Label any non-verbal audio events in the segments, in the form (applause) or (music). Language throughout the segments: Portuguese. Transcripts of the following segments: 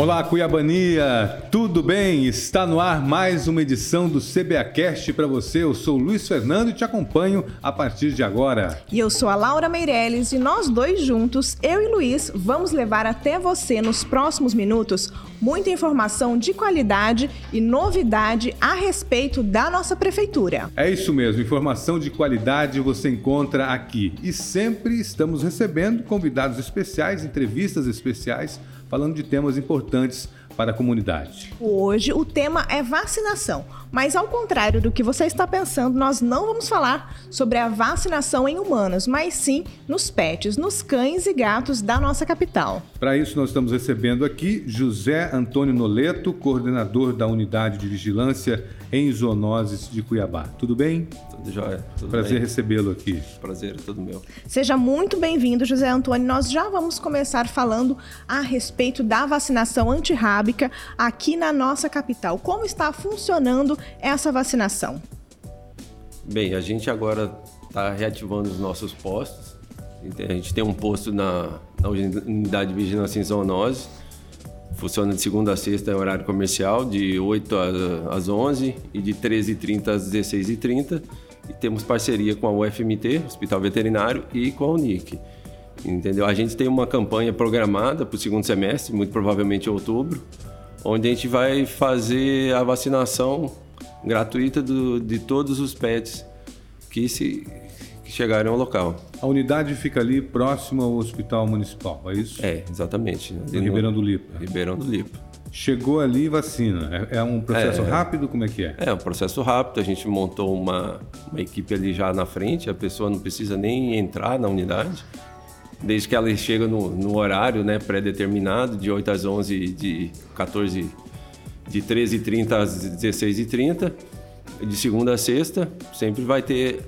Olá, Cuiabania! Tudo bem? Está no ar mais uma edição do CBAcast para você. Eu sou o Luiz Fernando e te acompanho a partir de agora. E eu sou a Laura Meirelles e nós dois juntos, eu e Luiz, vamos levar até você nos próximos minutos muita informação de qualidade e novidade a respeito da nossa prefeitura. É isso mesmo, informação de qualidade você encontra aqui. E sempre estamos recebendo convidados especiais, entrevistas especiais falando de temas importantes para a comunidade. Hoje o tema é vacinação, mas ao contrário do que você está pensando, nós não vamos falar sobre a vacinação em humanos, mas sim nos pets, nos cães e gatos da nossa capital. Para isso nós estamos recebendo aqui José Antônio Noleto, coordenador da Unidade de Vigilância em Zoonoses de Cuiabá. Tudo bem? Tudo jóia. Tudo Prazer recebê-lo aqui. Prazer todo meu. Seja muito bem-vindo, José Antônio. Nós já vamos começar falando a respeito da vacinação aqui na nossa capital. Como está funcionando essa vacinação? Bem, a gente agora está reativando os nossos postos. A gente tem um posto na, na unidade de vigilância em zoonose Funciona de segunda a sexta em horário comercial, de 8 às 11 e de 13h30 às 16h30. E temos parceria com a UFMT, Hospital Veterinário, e com a UNIC. Entendeu? A gente tem uma campanha programada para o segundo semestre, muito provavelmente em outubro, onde a gente vai fazer a vacinação gratuita do, de todos os pets que se que chegarem ao local. A unidade fica ali próximo ao Hospital Municipal, é isso? É, exatamente. Em Ribeirão do Lipa. Ribeirão do Lipa. Chegou ali vacina. É, é um processo é, rápido? Como é que é? É um processo rápido. A gente montou uma, uma equipe ali já na frente. A pessoa não precisa nem entrar na unidade. Desde que ela chega no, no horário né, pré-determinado, de 8 às 11, de 14, de 13h30 às 16h30, de segunda a sexta, sempre vai ter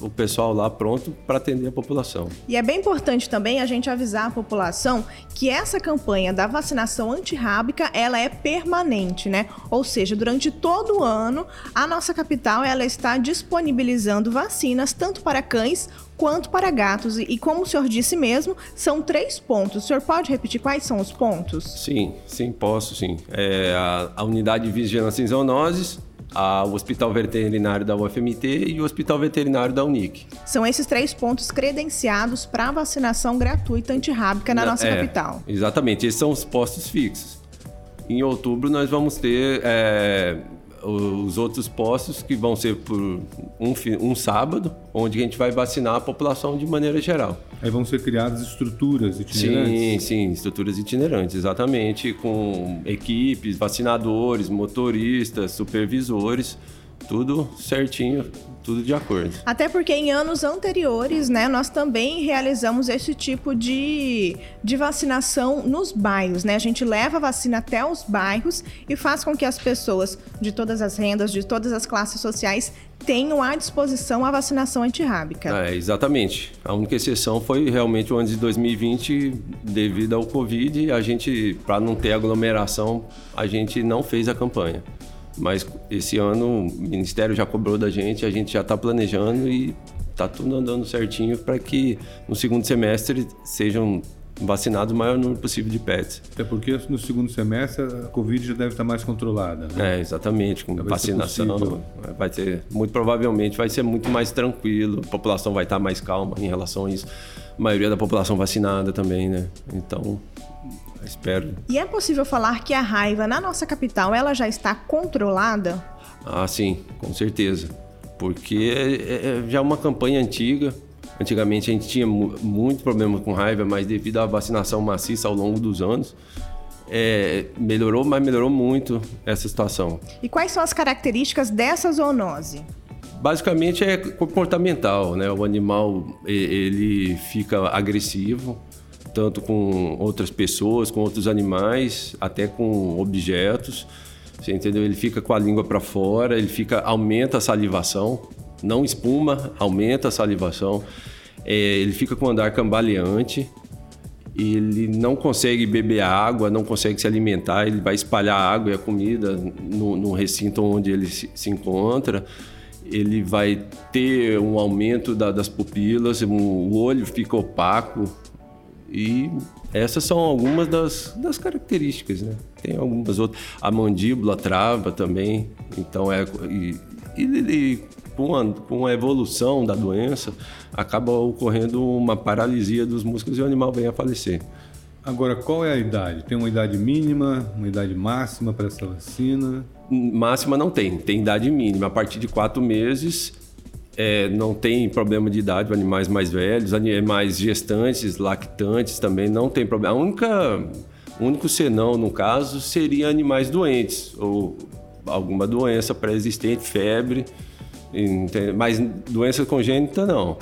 o pessoal lá pronto para atender a população. E é bem importante também a gente avisar a população que essa campanha da vacinação antirrábica, ela é permanente, né? Ou seja, durante todo o ano, a nossa capital ela está disponibilizando vacinas tanto para cães quanto para gatos. E como o senhor disse mesmo, são três pontos. O senhor pode repetir quais são os pontos? Sim, sim, posso sim. É a, a unidade de vigilância em zoonoses, o Hospital Veterinário da UFMT e o Hospital Veterinário da Unic. São esses três pontos credenciados para vacinação gratuita antirrábica na, na nossa é, capital. Exatamente, esses são os postos fixos. Em outubro nós vamos ter é, os outros postos que vão ser por um, um sábado, onde a gente vai vacinar a população de maneira geral. Aí vão ser criadas estruturas itinerantes? Sim, sim, estruturas itinerantes, exatamente, com equipes, vacinadores, motoristas, supervisores, tudo certinho tudo de acordo. Até porque em anos anteriores, né, nós também realizamos esse tipo de, de vacinação nos bairros, né? A gente leva a vacina até os bairros e faz com que as pessoas de todas as rendas, de todas as classes sociais tenham à disposição a vacinação antirrábica. É, exatamente. A única exceção foi realmente o ano de 2020, devido ao Covid, a gente, para não ter aglomeração, a gente não fez a campanha. Mas esse ano o Ministério já cobrou da gente, a gente já está planejando e está tudo andando certinho para que no segundo semestre sejam vacinados o maior número possível de pets. Até porque no segundo semestre a Covid já deve estar mais controlada, né? É, exatamente, com vacinação. Vai ser, muito provavelmente vai ser muito mais tranquilo, a população vai estar mais calma em relação a isso. A maioria da população vacinada também, né? Então, Espero. E é possível falar que a raiva na nossa capital ela já está controlada? Ah, sim, com certeza. Porque é, é, é já uma campanha antiga. Antigamente a gente tinha muito problema com raiva, mas devido à vacinação maciça ao longo dos anos, é, melhorou, mas melhorou muito essa situação. E quais são as características dessa zoonose? Basicamente é comportamental, né? O animal ele fica agressivo, tanto com outras pessoas, com outros animais, até com objetos. Você entendeu? Ele fica com a língua para fora, ele fica aumenta a salivação, não espuma, aumenta a salivação. É, ele fica com o andar cambaleante, ele não consegue beber água, não consegue se alimentar, ele vai espalhar a água e a comida no, no recinto onde ele se, se, encontra. Ele vai ter um aumento da, das pupilas, o olho fica opaco, E essas são algumas das, das características, né? Tem algumas outras. A mandíbula trava também, então é. E, e, com, a, com a evolução da doença, acaba ocorrendo uma paralisia dos músculos e o animal vem a falecer. Agora, qual é a idade? Tem uma idade mínima, uma idade máxima para essa vacina? Máxima não tem, tem idade mínima. A partir de quatro meses, é, não tem problema de idade, animais mais velhos, animais gestantes, lactantes também não tem problema. A única, único senão, no caso, seria animais doentes ou alguma doença pré-existente, febre, mas doença congênita não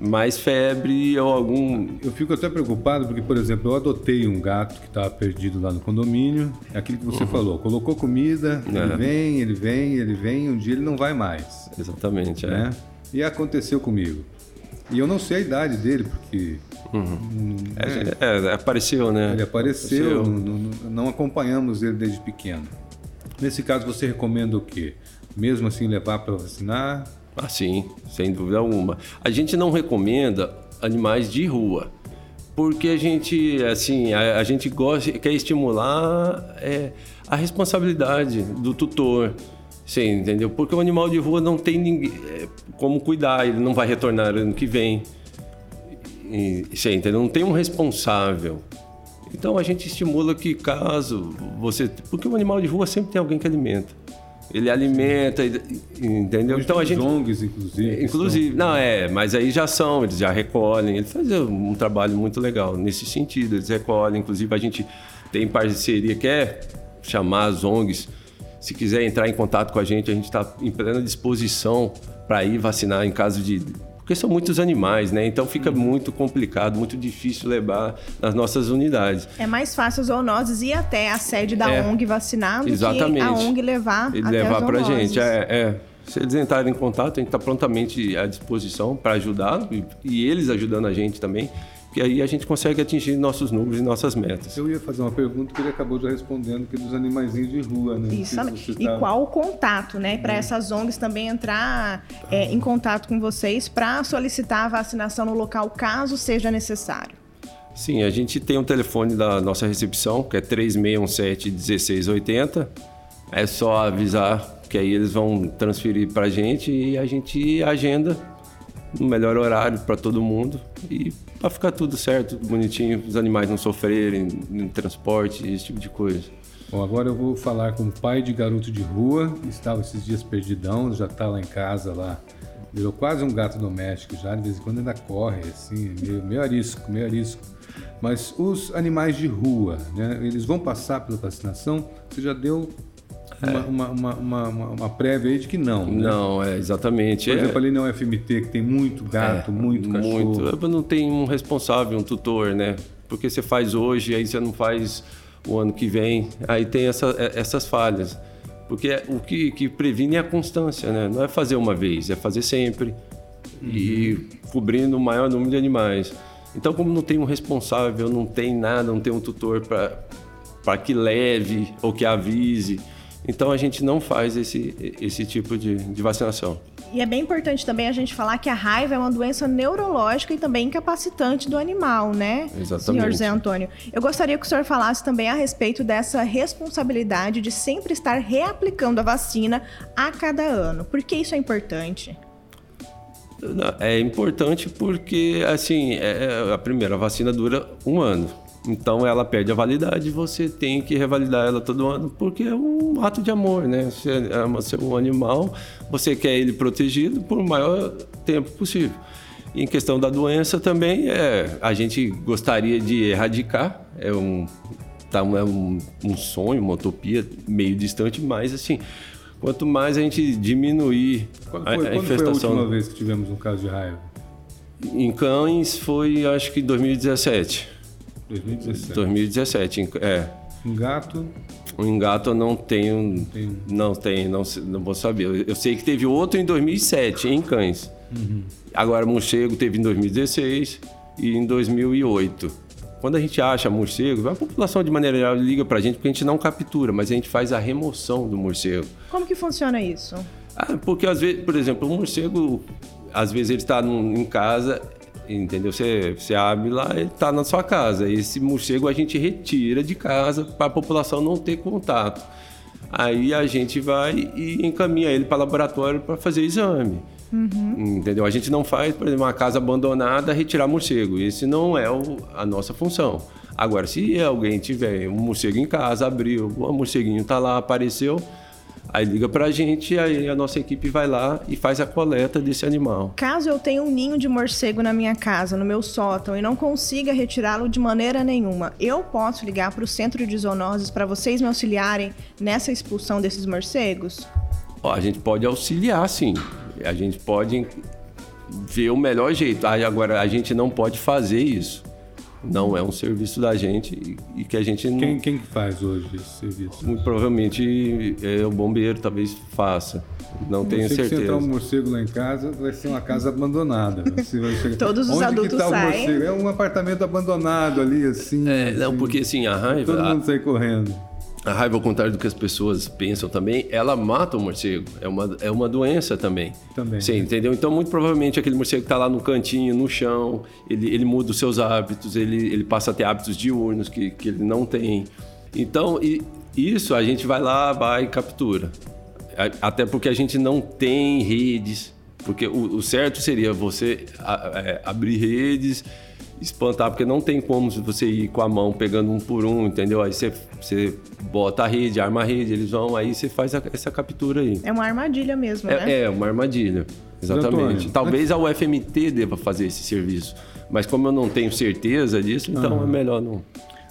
mais febre ou algum. Eu fico até preocupado porque, por exemplo, eu adotei um gato que estava perdido lá no condomínio. É aquilo que você uhum. falou. Colocou comida, ele é. vem, ele vem, ele vem. Um dia ele não vai mais. Exatamente, né? é. E aconteceu comigo. E eu não sei a idade dele porque. Uhum. É, é, apareceu, né? Ele apareceu, apareceu. Não, não, não acompanhamos ele desde pequeno. Nesse caso, você recomenda o quê? Mesmo assim, levar para vacinar? Ah, sim, sem dúvida alguma. A gente não recomenda animais de rua, porque a gente, assim, a, a gente gosta, quer estimular é, a responsabilidade do tutor. Sim, entendeu? Porque o animal de rua não tem ninguém, como cuidar, ele não vai retornar ano que vem. E, sim, entendeu? Não tem um responsável. Então a gente estimula que caso você. Porque o animal de rua sempre tem alguém que alimenta. Ele alimenta, entendeu? então a gente. ONGs, inclusive. Inclusive, não, é, mas aí já são, eles já recolhem. Eles fazem um trabalho muito legal nesse sentido. Eles recolhem, inclusive a gente tem parceria, quer chamar as ONGs. Se quiser entrar em contato com a gente, a gente está em plena disposição para ir vacinar em caso de porque são muitos animais, né? Então fica uhum. muito complicado, muito difícil levar nas nossas unidades. É mais fácil os zoonoses ir até a sede da é, ONG vacinado exatamente. que a ONG levar e até levar para gente. É, é. Se eles entrarem em contato, a gente está prontamente à disposição para ajudar e, e eles ajudando a gente também que aí a gente consegue atingir nossos números e nossas metas. Eu ia fazer uma pergunta que ele acabou já respondendo, que é dos animaizinhos de rua, né? Isso, e tá... qual o contato, né? Para uhum. essas ONGs também entrar é, em contato com vocês para solicitar a vacinação no local, caso seja necessário. Sim, a gente tem um telefone da nossa recepção, que é 3617-1680. É só avisar que aí eles vão transferir para a gente e a gente agenda no melhor horário para todo mundo e para ficar tudo certo, bonitinho, os animais não sofrerem em transporte, esse tipo de coisa. Bom, agora eu vou falar com o pai de garoto de rua, estava esses dias perdidão, já está lá em casa lá. Virou quase um gato doméstico já, de vez em quando ainda corre, assim, meio, meio arisco, meio arisco. Mas os animais de rua, né, eles vão passar pela vacinação? Você já deu uma, uma, uma, uma, uma, prévia aí de que não. Né? Não, é exatamente. Por exemplo, ali na UFMT, que tem muito gato, é, muito cachorro. Muito. Não tem um responsável, um tutor, né? Porque você faz hoje, aí você não faz o ano que vem. Aí tem essa, é, essas falhas. Porque o que, que previne é a constância, né? Não é fazer uma vez, é fazer sempre. Uhum. E cobrindo o maior número de animais. Então, como não tem um responsável, não tem nada, não tem um tutor para que leve ou que avise então a gente não faz esse, esse tipo de, de vacinação. E é bem importante também a gente falar que a raiva é uma doença neurológica e também incapacitante do animal, né? Exatamente. Senhor Zé Antônio. Eu gostaria que o senhor falasse também a respeito dessa responsabilidade de sempre estar reaplicando a vacina a cada ano. Por que isso é importante? É importante porque, assim, é, é a primeira a vacina dura um ano. Então ela perde a validade, você tem que revalidar ela todo ano, porque é um ato de amor, né? Você ama seu animal, você quer ele protegido por o maior tempo possível. E em questão da doença também, é, a gente gostaria de erradicar, é um, tá, é um, um sonho, uma utopia meio distante, mas assim, quanto mais a gente diminuir quando foi, a, a infestação... Quando foi a última vez que tivemos um caso de raiva? Em cães foi, acho que 2017. 2017. 2017, é. Um gato? Um gato eu não tenho. Não tem, não, tem, não, não vou saber. Eu, eu, sei que teve outro em 2007, em cães. Uhum. Agora, morcego teve em 2016 e em 2008. Quando a gente acha morcego, a população de maneira geral liga pra gente porque a gente não captura, mas a gente faz a remoção do morcego. Como que funciona isso? Ah, porque às vezes, por exemplo, o morcego, às vezes ele está em casa, Entendeu? Você, você abre lá, ele está na sua casa. Esse morcego a gente retira de casa para a população não ter contato. Aí a gente vai e encaminha ele para o laboratório para fazer exame. Uhum. Entendeu? A gente não faz, por exemplo, uma casa abandonada retirar morcego. Esse não é o, a nossa função. Agora, se alguém tiver um morcego em casa, abriu, o morceguinho está lá, apareceu, Aí liga pra gente, aí a nossa equipe vai lá e faz a coleta desse animal. Caso eu tenha um ninho de morcego na minha casa, no meu sótão, e não consiga retirá-lo de maneira nenhuma, eu posso ligar para o centro de zoonoses para vocês me auxiliarem nessa expulsão desses morcegos? Ó, a gente pode auxiliar, sim. A gente pode ver o melhor jeito. Agora, a gente não pode fazer isso. Não é um serviço da gente e que a gente não... Quem, quem faz hoje esse serviço? Muito provavelmente é o bombeiro, talvez faça. Não tenho certeza. Se entrar um morcego lá em casa, vai ser uma casa abandonada. Chegar... (laughs) Todos os Onde adultos que tá saem. O morcego? É um apartamento abandonado ali, assim. É, não, assim. porque assim, a raiva... Todo mundo sai correndo a raiva, ao contrário do que as pessoas pensam também, ela mata o morcego. É uma, é uma doença também. Também. Sim, entendeu? Então, muito provavelmente, aquele morcego que está lá no cantinho, no chão, ele, ele muda os seus hábitos, ele, ele passa a ter hábitos diurnos que, que ele não tem. Então, e, isso a gente vai lá, vai e captura. Até porque a gente não tem redes. Porque o, o certo seria você a, é, abrir redes espantar, porque não tem como você ir com a mão pegando um por um, entendeu? Aí você, você bota a rede, arma a rede, eles vão, aí você faz a, essa captura aí. É uma armadilha mesmo, é, né? É, uma armadilha. Exatamente. Talvez a UFMT deva fazer esse serviço, mas como eu não tenho certeza disso, então é melhor não.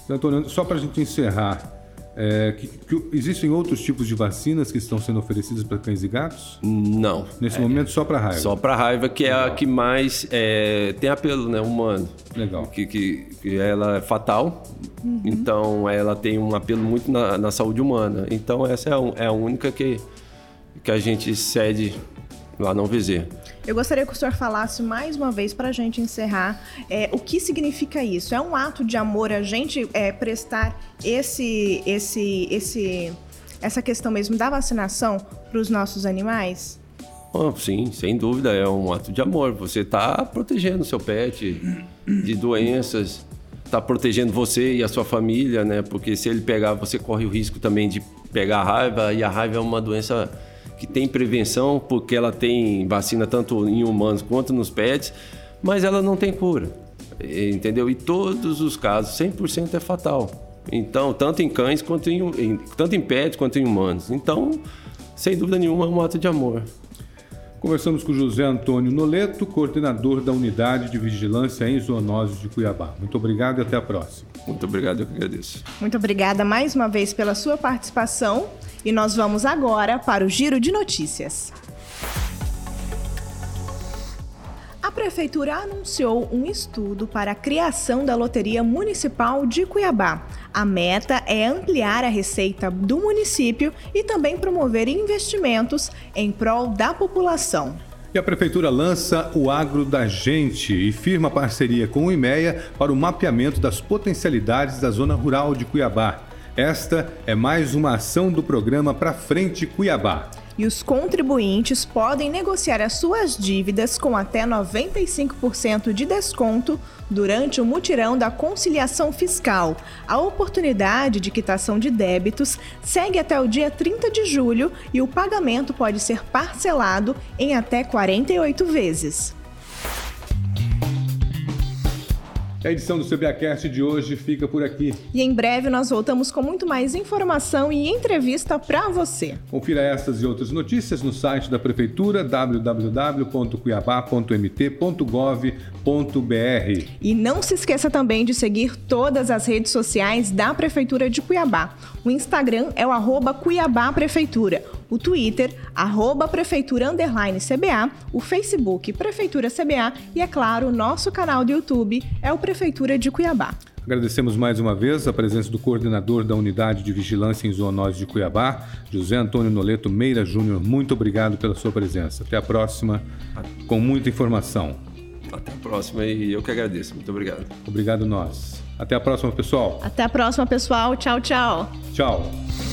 Antônio, só para a gente encerrar, é, que, que, existem outros tipos de vacinas que estão sendo oferecidas para cães e gatos? Não. Nesse é, momento, só para raiva? Só para raiva, que Legal. é a que mais é, tem apelo né, humano. Legal. Que, que, que ela é fatal, uhum. então ela tem um apelo muito na, na saúde humana. Então, essa é a, é a única que, que a gente cede lá no VZ. Eu gostaria que o senhor falasse mais uma vez para a gente encerrar é, o que significa isso. É um ato de amor a gente é, prestar esse, esse, esse, essa questão mesmo da vacinação para os nossos animais? Oh, sim, sem dúvida, é um ato de amor. Você está protegendo seu pet de doenças, está protegendo você e a sua família, né? Porque se ele pegar, você corre o risco também de pegar a raiva, e a raiva é uma doença que tem prevenção, porque ela tem vacina tanto em humanos quanto nos pets, mas ela não tem cura. Entendeu? E todos os casos, 100% é fatal. Então, tanto em cães quanto em, em, tanto em pets quanto em humanos. Então, sem dúvida nenhuma, é um ato de amor. Conversamos com José Antônio Noleto, coordenador da Unidade de Vigilância em Zoonoses de Cuiabá. Muito obrigado e até a próxima. Muito obrigado, eu que agradeço. Muito obrigada mais uma vez pela sua participação e nós vamos agora para o Giro de Notícias. A Prefeitura anunciou um estudo para a criação da Loteria Municipal de Cuiabá. A meta é ampliar a receita do município e também promover investimentos em prol da população. E a Prefeitura lança o Agro da Gente e firma parceria com o IMEA para o mapeamento das potencialidades da zona rural de Cuiabá. Esta é mais uma ação do programa Pra Frente Cuiabá. E os contribuintes podem negociar as suas dívidas com até 95% de desconto durante o mutirão da conciliação fiscal. A oportunidade de quitação de débitos segue até o dia 30 de julho e o pagamento pode ser parcelado em até 48 vezes. A edição do CBAcast de hoje fica por aqui. E em breve nós voltamos com muito mais informação e entrevista para você. Confira essas e outras notícias no site da Prefeitura www.cuiabá.mt.gov.br. E não se esqueça também de seguir todas as redes sociais da Prefeitura de Cuiabá. O Instagram é o arroba Cuiabá Prefeitura o Twitter, arroba Prefeitura Underline CBA, o Facebook Prefeitura CBA e, é claro, o nosso canal do YouTube é o Prefeitura de Cuiabá. Agradecemos mais uma vez a presença do coordenador da Unidade de Vigilância em Zoonose de Cuiabá, José Antônio Noleto Meira Júnior. Muito obrigado pela sua presença. Até a próxima, com muita informação. Até a próxima e eu que agradeço. Muito obrigado. Obrigado nós. Até a próxima, pessoal. Até a próxima, pessoal. Tchau, tchau. Tchau.